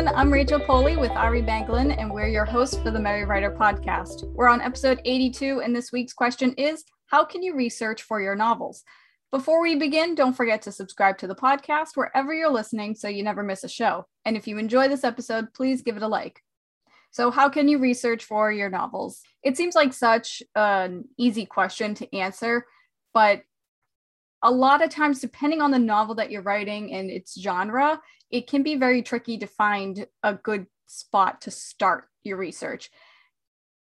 everyone. I'm Rachel Poley with Ari Meghlen, and we're your hosts for the Merry Writer podcast. We're on episode 82, and this week's question is How can you research for your novels? Before we begin, don't forget to subscribe to the podcast wherever you're listening so you never miss a show. And if you enjoy this episode, please give it a like. So, how can you research for your novels? It seems like such an easy question to answer, but a lot of times, depending on the novel that you're writing and its genre, it can be very tricky to find a good spot to start your research.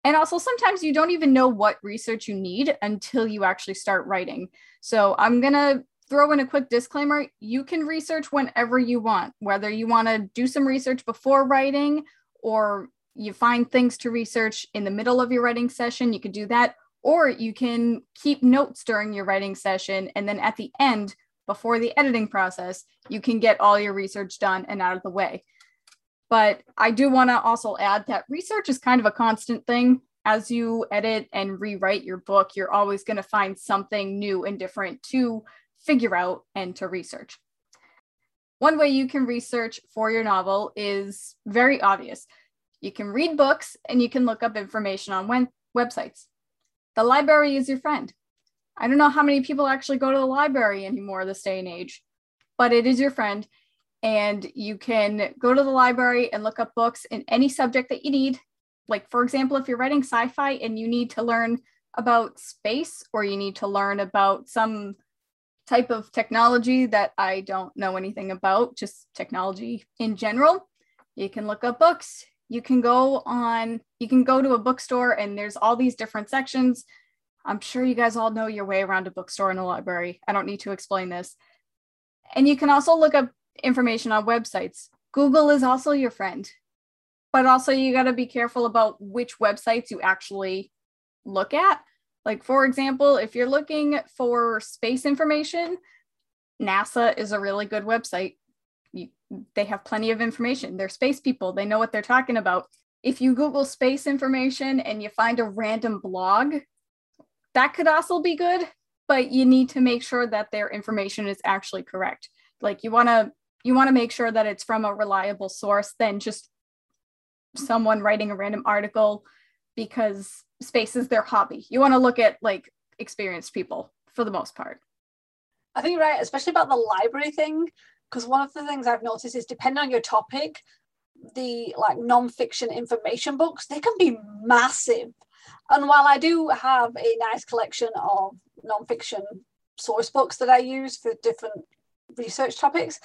And also, sometimes you don't even know what research you need until you actually start writing. So, I'm going to throw in a quick disclaimer you can research whenever you want, whether you want to do some research before writing or you find things to research in the middle of your writing session, you could do that. Or you can keep notes during your writing session. And then at the end, before the editing process, you can get all your research done and out of the way. But I do want to also add that research is kind of a constant thing. As you edit and rewrite your book, you're always going to find something new and different to figure out and to research. One way you can research for your novel is very obvious. You can read books and you can look up information on websites. The library is your friend. I don't know how many people actually go to the library anymore this day and age, but it is your friend. And you can go to the library and look up books in any subject that you need. Like, for example, if you're writing sci fi and you need to learn about space or you need to learn about some type of technology that I don't know anything about, just technology in general, you can look up books you can go on you can go to a bookstore and there's all these different sections i'm sure you guys all know your way around a bookstore and a library. I don't need to explain this. And you can also look up information on websites. Google is also your friend. But also you got to be careful about which websites you actually look at. Like for example if you're looking for space information nasa is a really good website. You, they have plenty of information. They're space people, they know what they're talking about. If you Google space information and you find a random blog, that could also be good, but you need to make sure that their information is actually correct. Like you want to you want to make sure that it's from a reliable source than just someone writing a random article because space is their hobby. You want to look at like experienced people for the most part. I think you're right, especially about the library thing because one of the things I've noticed is depending on your topic, the like non-fiction information books they can be massive. And while I do have a nice collection of non-fiction source books that I use for different research topics,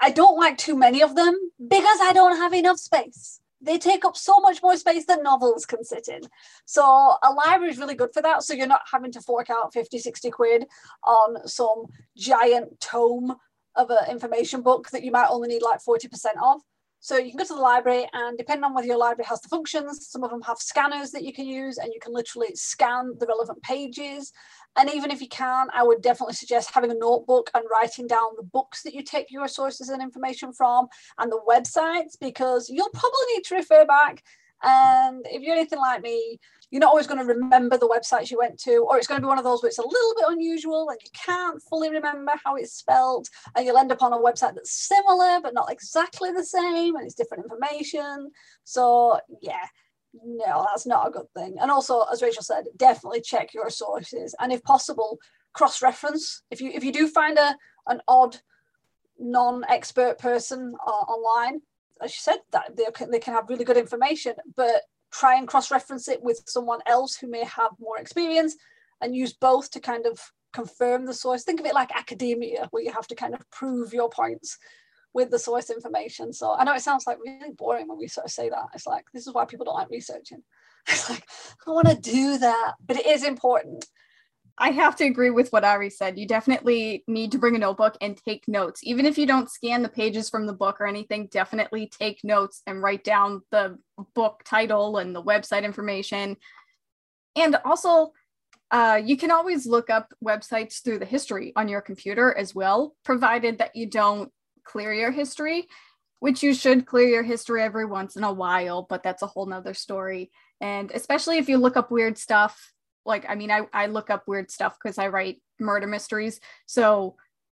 I don't like too many of them because I don't have enough space. They take up so much more space than novels can sit in. So a library is really good for that. So you're not having to fork out 50, 60 quid on some giant tome of an information book that you might only need like 40% of. So you can go to the library and depending on whether your library has the functions, some of them have scanners that you can use and you can literally scan the relevant pages. And even if you can't, I would definitely suggest having a notebook and writing down the books that you take your sources and information from and the websites because you'll probably need to refer back. And if you're anything like me, you're not always going to remember the websites you went to, or it's going to be one of those where it's a little bit unusual and you can't fully remember how it's spelled, and you'll end up on a website that's similar but not exactly the same, and it's different information. So, yeah, no, that's not a good thing. And also, as Rachel said, definitely check your sources, and if possible, cross-reference. If you if you do find a an odd non-expert person uh, online, as you said, that they can, they can have really good information, but try and cross reference it with someone else who may have more experience and use both to kind of confirm the source. Think of it like academia, where you have to kind of prove your points with the source information. So I know it sounds like really boring when we sort of say that. It's like, this is why people don't like researching. It's like, I want to do that, but it is important. I have to agree with what Ari said. You definitely need to bring a notebook and take notes. Even if you don't scan the pages from the book or anything, definitely take notes and write down the book title and the website information. And also, uh, you can always look up websites through the history on your computer as well, provided that you don't clear your history, which you should clear your history every once in a while, but that's a whole nother story. And especially if you look up weird stuff, like i mean i, I look up weird stuff because i write murder mysteries so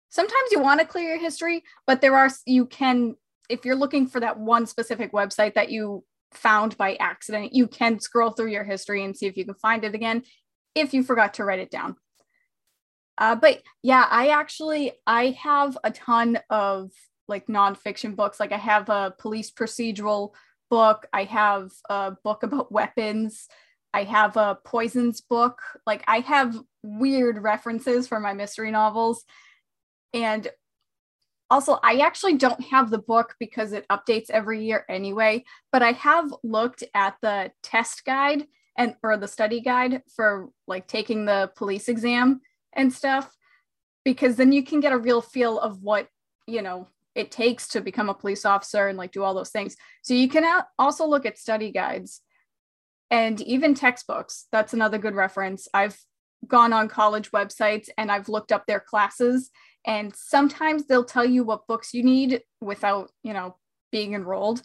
sometimes you want to clear your history but there are you can if you're looking for that one specific website that you found by accident, you can scroll through your history and see if you can find it again if you forgot to write it down. Uh, but yeah, I actually I have a ton of like nonfiction books. Like I have a police procedural book. I have a book about weapons. I have a poisons book. Like I have weird references for my mystery novels. And also, I actually don't have the book because it updates every year anyway, but I have looked at the test guide and or the study guide for like taking the police exam and stuff because then you can get a real feel of what, you know, it takes to become a police officer and like do all those things. So you can also look at study guides and even textbooks. That's another good reference. I've gone on college websites and I've looked up their classes and sometimes they'll tell you what books you need without, you know, being enrolled.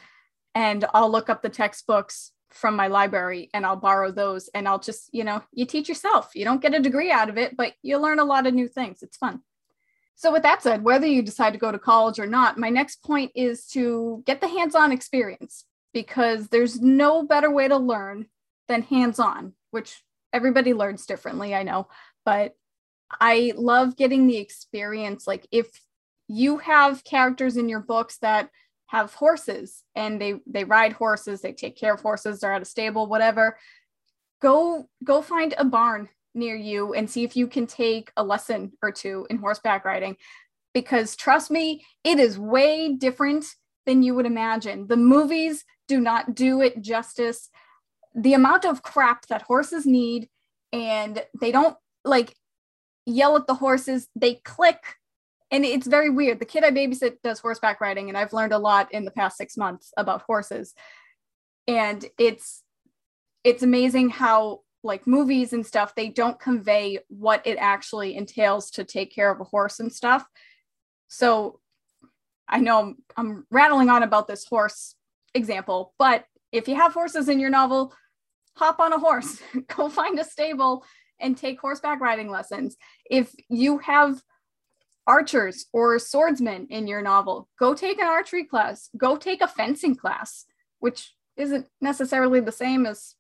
And I'll look up the textbooks from my library and I'll borrow those and I'll just, you know, you teach yourself. You don't get a degree out of it, but you learn a lot of new things. It's fun. So, with that said, whether you decide to go to college or not, my next point is to get the hands on experience because there's no better way to learn than hands on, which everybody learns differently, I know, but I love getting the experience. Like, if you have characters in your books that have horses and they they ride horses they take care of horses they're at a stable whatever go go find a barn near you and see if you can take a lesson or two in horseback riding. Because trust me it is way different than you would imagine. The movies do not do it justice the amount of crap that horses need and they don't like yell at the horses they click and it's very weird. The kid I babysit does horseback riding, and I've learned a lot in the past six months about horses. And it's it's amazing how like movies and stuff they don't convey what it actually entails to take care of a horse and stuff. So I know I'm, I'm rattling on about this horse example, but if you have horses in your novel, hop on a horse, go find a stable and take horseback riding lessons. If you have archers or swordsmen in your novel. Go take an archery class. Go take a fencing class, which isn't necessarily the same as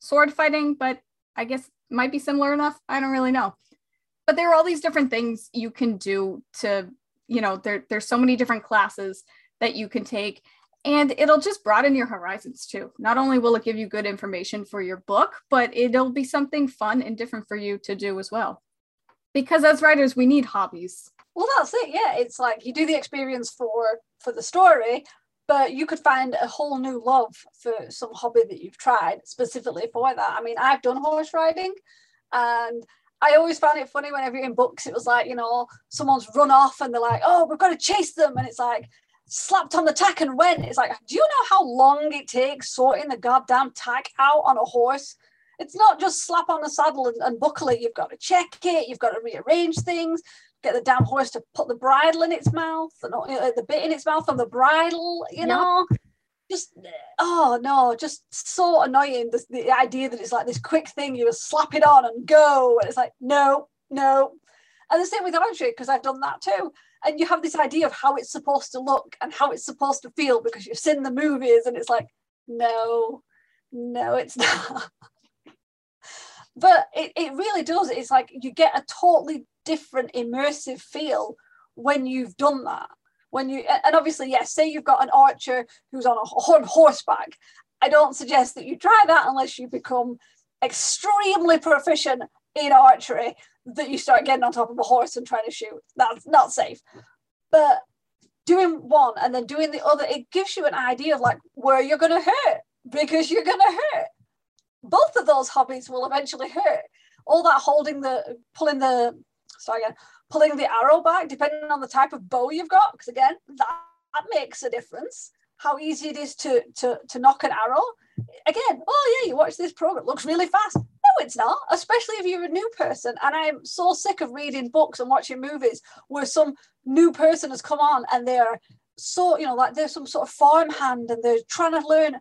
sword fighting, but I guess might be similar enough. I don't really know. But there are all these different things you can do to, you know, there, there's so many different classes that you can take. And it'll just broaden your horizons too. Not only will it give you good information for your book, but it'll be something fun and different for you to do as well. Because as writers, we need hobbies well that's it yeah it's like you do the experience for for the story but you could find a whole new love for some hobby that you've tried specifically for that i mean i've done horse riding and I always found it funny whenever in books it was like, you know, someone's run off and they're like, oh, we've got to chase them. And it's like, slapped on the tack and went. It's like, do you know how long it takes sorting the goddamn tack out on a horse? It's not just slap on the saddle and, and buckle it. You've got to check it. You've got to rearrange things get the damn horse to put the bridle in its mouth and uh, the bit in its mouth on the bridle, you know. Just oh no, just so annoying. The, the idea that it's like this quick thing, you just slap it on and go, and it's like no, no. And the same with archery because I've done that too. And you have this idea of how it's supposed to look and how it's supposed to feel because you've seen the movies, and it's like no, no, it's not. but it, it really does. It's like you get a totally different immersive feel when you've done that when you and obviously yes say you've got an archer who's on a on horseback i don't suggest that you try that unless you become extremely proficient in archery that you start getting on top of a horse and trying to shoot that's not safe but doing one and then doing the other it gives you an idea of like where you're going to hurt because you're going to hurt both of those hobbies will eventually hurt all that holding the pulling the so again, pulling the arrow back, depending on the type of bow you've got, because again, that, that makes a difference. How easy it is to, to, to nock an arrow. Again, oh yeah, you watch this program, it looks really fast. No, it's not, especially if you're a new person. And I'm so sick of reading books and watching movies where some new person has come on and they're so, you know, like there's some sort of farmhand and they're trying to learn,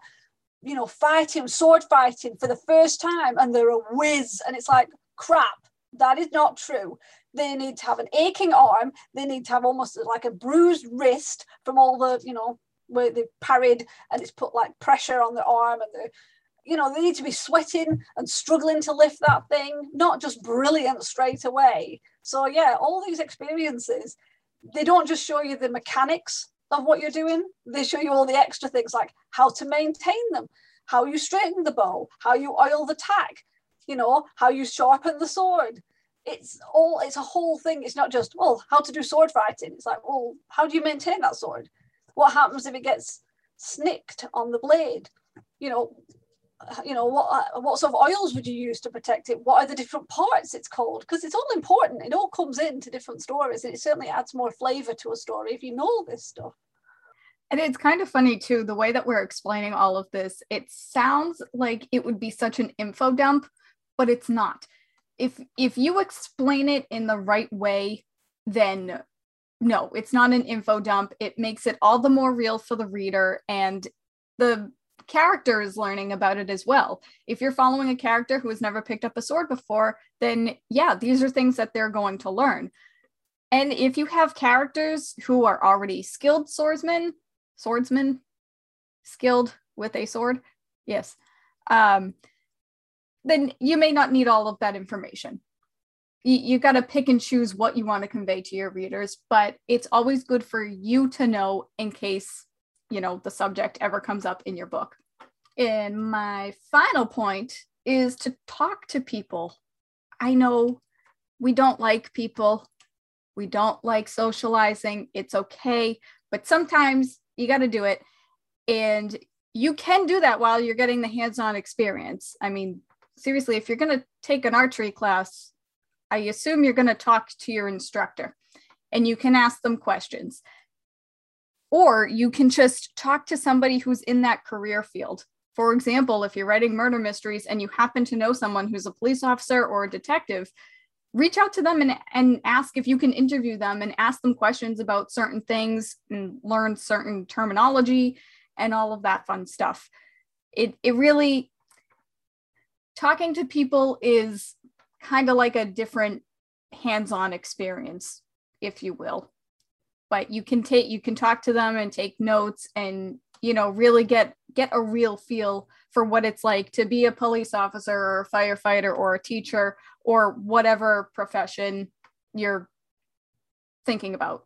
you know, fighting, sword fighting for the first time and they're a whiz. And it's like, crap, that is not true they need to have an aching arm they need to have almost like a bruised wrist from all the you know where they parried and it's put like pressure on their arm and the you know they need to be sweating and struggling to lift that thing not just brilliant straight away. So yeah all these experiences they don't just show you the mechanics of what you're doing. They show you all the extra things like how to maintain them how you straighten the bow how you oil the tack you know how you sharpen the sword. It's all it's a whole thing. It's not just well how to do sword fighting. It's like well how do you maintain that sword? What happens if it gets snicked on the blade? You know you know what uh, what sort of oils would you use to protect it? What are the different parts it's called? Because it's all important. It all comes into different stories and it certainly adds more flavor to a story if you know this stuff. And it's kind of funny too the way that we're explaining all of this it sounds like it would be such an info dump but it's not. If if you explain it in the right way then no it's not an info dump. It makes it all the more real for the reader and the character is learning about it as well. If you're following a character who has never picked up a sword before, then yeah, these are things that they're going to learn. And if you have characters who are already skilled swordsmen, swordsmen, skilled with a sword, yes, um, then you may not need all of that information. You, you got to pick and choose what you want to convey to your readers, but it's always good for you to know in case you know the subject ever comes up in your book. And my final point is to talk to people. I know we don't like people. We don't like socializing. It's okay. But sometimes you got to do it. And you can do that while you're getting the hands-on experience. I mean seriously if you're going to take an archery class i assume you're going to talk to your instructor and you can ask them questions or you can just talk to somebody who's in that career field. For example, if you're writing murder mysteries and you happen to know someone who's a police officer or a detective, reach out to them and, and ask if you can interview them and ask them questions about certain things and learn certain terminology and all of that fun stuff. It, it really, talking to people is kind of like a different hands on experience, if you will but you can take you can talk to them and take notes and you know really get get a real feel for what it's like to be a police officer or a firefighter or a teacher or whatever profession you're thinking about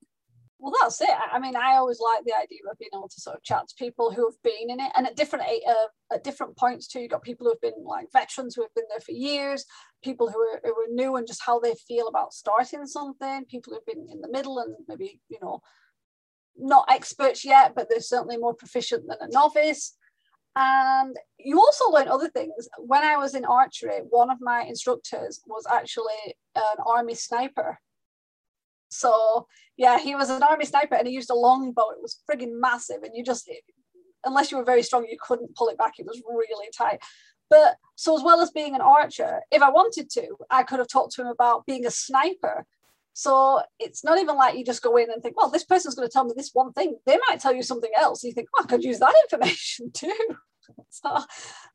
well that's it. I mean i always like the idea of being able to sort of chat to people who have been in it and at different uh, at different points too. You've got people who've been like veterans who have been there for years people who are, who are new and just how they feel about starting something. People who've been in the middle and maybe you know not experts yet but they're certainly more proficient than a novice. And you also learn other things. When i was in archery one of my instructors was actually an army sniper so yeah, he was an army sniper and he used a longbow. It was frigging massive, and you just unless you were very strong, you couldn't pull it back. It was really tight. But so as well as being an archer, if I wanted to, I could have talked to him about being a sniper. So it's not even like you just go in and think, well, this person's going to tell me this one thing. They might tell you something else. You think, well, I could use that information too. so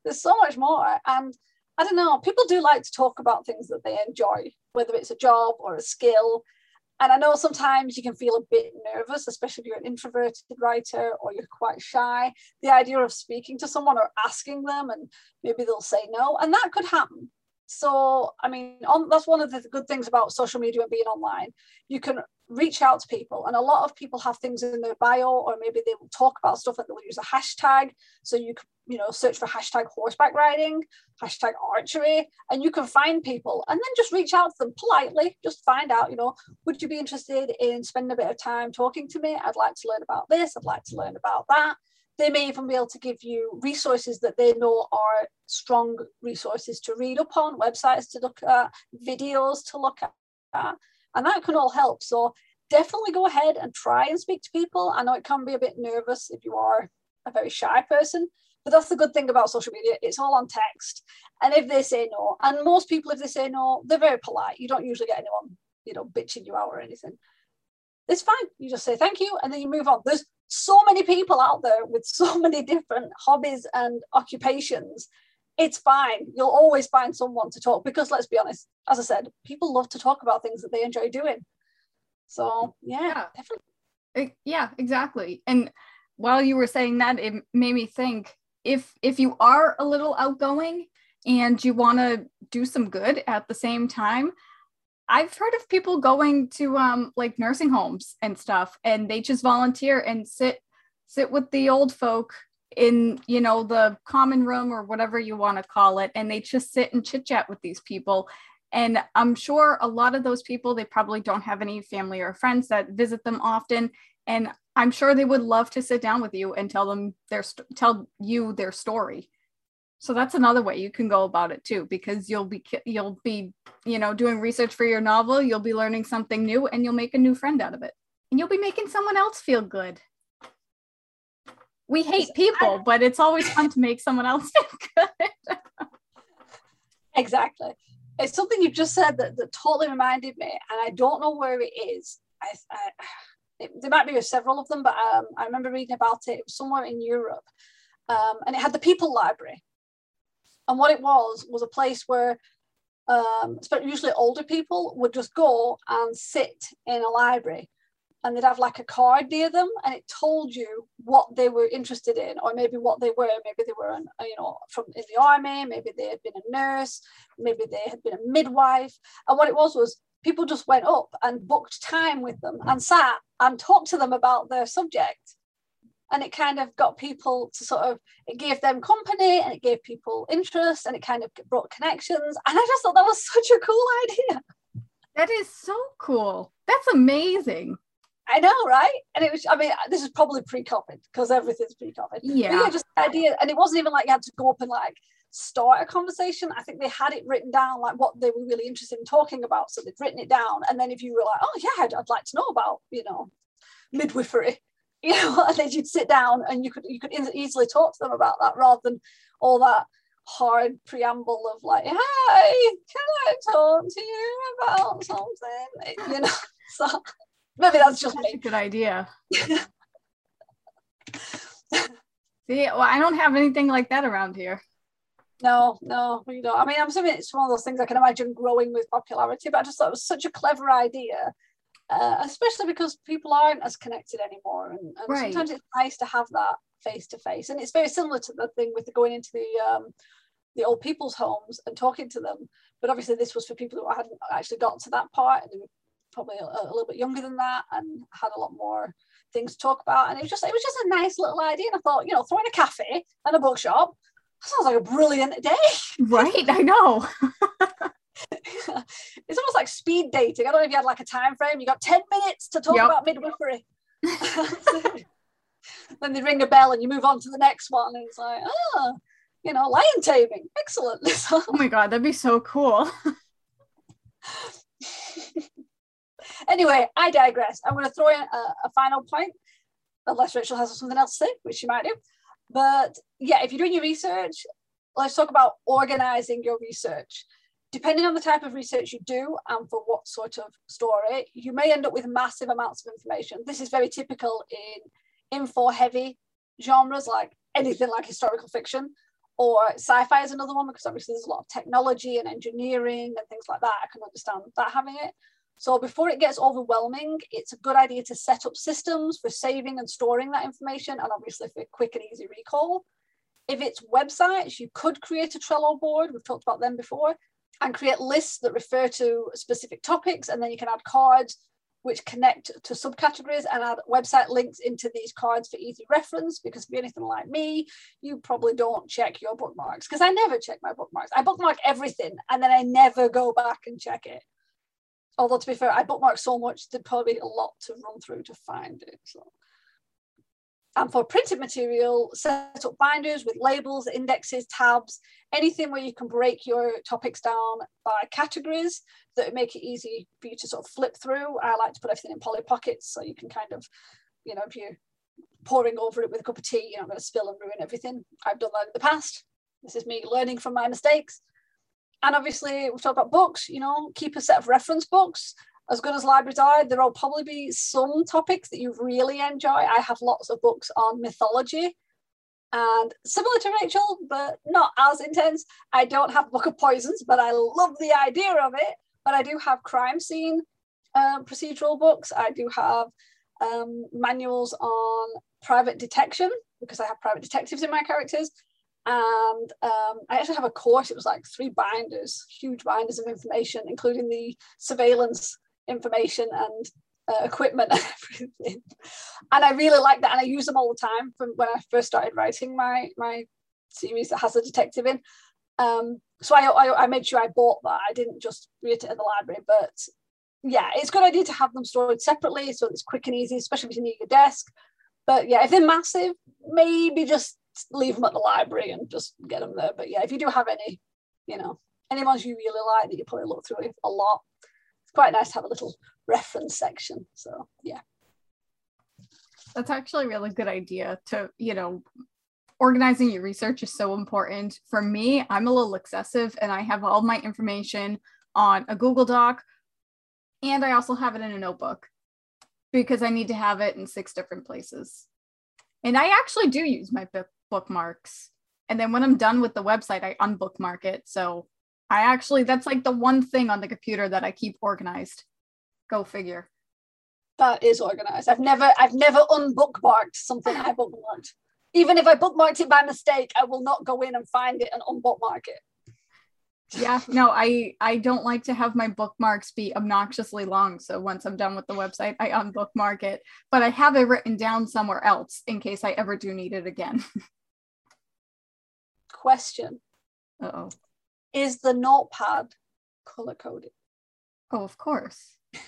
there's so much more. And I don't know, people do like to talk about things that they enjoy, whether it's a job or a skill. And I know sometimes you can feel a bit nervous, especially if you're an introverted writer or you're quite shy. The idea of speaking to someone or asking them, and maybe they'll say no, and that could happen. So, I mean, on, that's one of the good things about social media and being online. You can reach out to people, and a lot of people have things in their bio, or maybe they will talk about stuff and they'll use a hashtag. So you can, you know, search for hashtag horseback riding, hashtag archery, and you can find people, and then just reach out to them politely. Just find out, you know, would you be interested in spending a bit of time talking to me? I'd like to learn about this. I'd like to learn about that they may even be able to give you resources that they know are strong resources to read up on, websites to look at, videos to look at, and that can all help. So definitely go ahead and try and speak to people. I know it can be a bit nervous if you are a very shy person, but that's the good thing about social media. It's all on text. And if they say no, and most people, if they say no, they're very polite. You don't usually get anyone, you know, bitching you out or anything. It's fine. You just say thank you and then you move on. There's so many people out there with so many different hobbies and occupations it's fine. You'll always find someone to talk because let's be honest as i said people love to talk about things that they enjoy doing. So yeah, yeah. definitely. Yeah exactly. And while you were saying that, it made me think if if you are a little outgoing and you want to do some good at the same time, I've heard of people going to um like nursing homes and stuff and they just volunteer and sit sit with the old folk in you know the common room or whatever you want to call it and they just sit and chit chat with these people. And i'm sure a lot of those people they probably don't have any family or friends that visit them often and i'm sure they would love to sit down with you and tell them their tell you their story so that's another way you can go about it too because you'll be you'll be you know doing research for your novel you'll be learning something new and you'll make a new friend out of it. And you'll be making someone else feel good. We hate people but it's always fun to make someone else feel good. Exactly. It's something you've just said that, that totally reminded me and i don't know where it is. I, I it, there might be several of them but um, i remember reading about it it was somewhere in europe. Um, and it had the people library and what it was was a place where um, usually older people would just go and sit in a library and they'd have like a card near them and it told you what they were interested in or maybe what they were. Maybe they were an, you know from in the army maybe they had been a nurse maybe they had been a midwife. And what it was was people just went up and booked time with them and sat and talked to them about their subject and it kind of got people to sort of it gave them company and it gave people interest and it kind of brought connections. And i just thought that was such a cool idea. That is so cool. That's amazing. I know right? And it was i mean this is probably pre-covid because everything's pre-covid. Yeah. yeah. just idea and it wasn't even like you had to go up and like start a conversation. I think they had it written down like what they were really interested in talking about. So they'd written it down. And then if you were like oh yeah i'd, I'd like to know about you know midwifery you know, and then you'd sit down and you could you could easily talk to them about that rather than all that hard preamble of like, hey, can I talk to you about something? You know, so maybe that's just that's a good idea. See, well, I don't have anything like that around here. No, no, you don't. I mean, I'm assuming it's one of those things I can imagine growing with popularity, but I just thought it was such a clever idea uh, especially because people aren't as connected anymore. And, and right. sometimes it's nice to have that face to face. And it's very similar to the thing with the going into the um, the old people's homes and talking to them. But obviously, this was for people who hadn't actually got to that part and they were probably a, a, little bit younger than that and had a lot more things to talk about. And it was just it was just a nice little idea. And I thought, you know, throwing a cafe and a bookshop sounds like a brilliant day. Right, I know. like speed dating. I don't know if you had like a time frame. You got 10 minutes to talk yep. about midwifery. then they ring a bell and you move on to the next one. And it's like, oh, you know, lion taming. Excellent. oh my God, that'd be so cool. anyway, I digress. I'm going to throw in a, a final point, unless Rachel has something else to say, which she might do. But yeah, if you're doing your research, let's talk about organizing your research depending on the type of research you do and for what sort of story, you may end up with massive amounts of information. This is very typical in info heavy genres like anything like historical fiction or sci-fi is another one because obviously there's a lot of technology and engineering and things like that. I can understand that having it. So before it gets overwhelming, it's a good idea to set up systems for saving and storing that information and obviously for quick and easy recall. If it's websites, you could create a Trello board. We've talked about them before and create lists that refer to specific topics. And then you can add cards which connect to subcategories and add website links into these cards for easy reference. Because if you're anything like me, you probably don't check your bookmarks because I never check my bookmarks. I bookmark everything and then I never go back and check it. Although to be fair, I bookmark so much, there'd probably be a lot to run through to find it. So. And for printed material, set up binders with labels, indexes, tabs, anything where you can break your topics down by categories that make it easy for you to sort of flip through. I like to put everything in poly pockets so you can kind of, you know, if you're poring over it with a cup of tea, you're not going to spill and ruin everything. I've done that in the past. This is me learning from my mistakes. And obviously, we've talked about books, you know, keep a set of reference books as good as libraries are, there will probably be some topics that you really enjoy. I have lots of books on mythology and similar to Rachel, but not as intense. I don't have Book of Poisons, but I love the idea of it. But I do have crime scene um, procedural books. I do have um, manuals on private detection because I have private detectives in my characters. And um, I actually have a course, it was like three binders, huge binders of information, including the surveillance information and uh, equipment and everything. And I really like that. And I use them all the time from when I first started writing my, my series that has a detective in. Um, so I, I, I made sure I bought that. I didn't just read it at the library, but yeah, it's a good idea to have them stored separately so it's quick and easy, especially if you need your desk. But yeah, if they're massive, maybe just leave them at the library and just get them there. But yeah, if you do have any, you know, any ones you really like that you probably look through a lot, it's quite nice to have a little reference section. So yeah. That's actually a really good idea to, you know, organizing your research is so important. For me, I'm a little excessive and I have all my information on a Google Doc and I also have it in a notebook because I need to have it in six different places. And I actually do use my bookmarks. And then when I'm done with the website, I unbookmark it. So I actually, that's like the one thing on the computer that I keep organized. Go figure. That is organized. I've never, I've never unbookmarked something I bookmarked. Even if I bookmarked it by mistake, I will not go in and find it and unbookmark it yeah no i i don't like to have my bookmarks be obnoxiously long so once i'm done with the website i unbookmark it but i have it written down somewhere else in case i ever do need it again question Uh oh is the notepad color coded? Oh of course.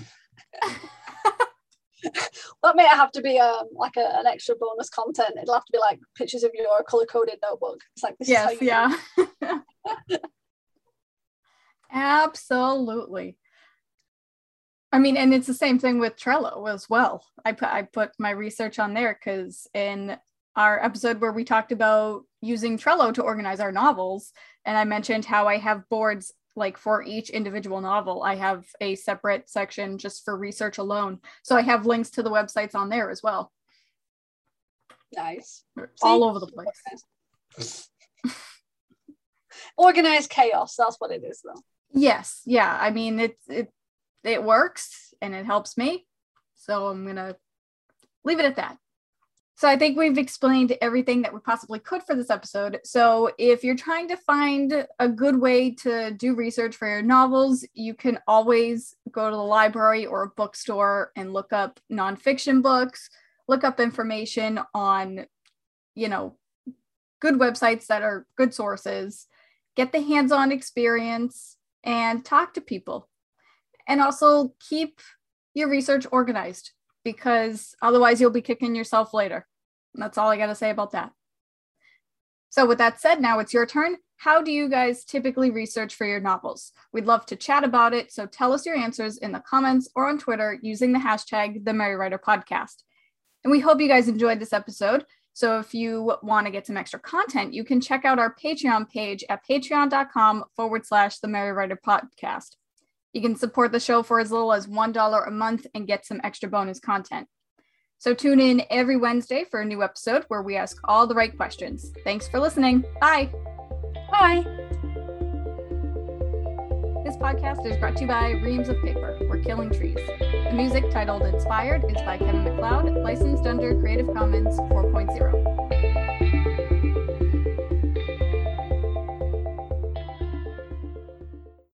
That may have to be um like a, an extra bonus content. It'll have to be like pictures of your color coded notebook. It's like this yes yeah. Absolutely. I mean, and it's the same thing with Trello as well. I put I put my research on there because in our episode where we talked about using Trello to organize our novels, and I mentioned how I have boards like for each individual novel. I have a separate section just for research alone. So I have links to the websites on there as well. Nice. All See? over the place. Organized chaos. That's what it is, though. Yes, yeah. I mean, it it it works and it helps me. So I'm gonna leave it at that. So I think we've explained everything that we possibly could for this episode. So if you're trying to find a good way to do research for your novels, you can always go to the library or a bookstore and look up nonfiction books, look up information on, you know, good websites that are good sources, get the hands-on experience and talk to people. And also keep your research organized because otherwise you'll be kicking yourself later. That's all I got to say about that. So, with that said, now it's your turn. How do you guys typically research for your novels? We'd love to chat about it. So, tell us your answers in the comments or on Twitter using the hashtag the Merry Writer Podcast. And we hope you guys enjoyed this episode. So if you want to get some extra content, you can check out our Patreon page at patreon.com forward slash the Merry Writer Podcast. You can support the show for as little as $1 a month and get some extra bonus content. So tune in every Wednesday for a new episode where we ask all the right questions. Thanks for listening. Bye. Bye. This podcast is brought to you by Reams of Paper. We're killing trees. The music titled Inspired is by Kevin MacLeod, licensed under Creative Commons 4.0.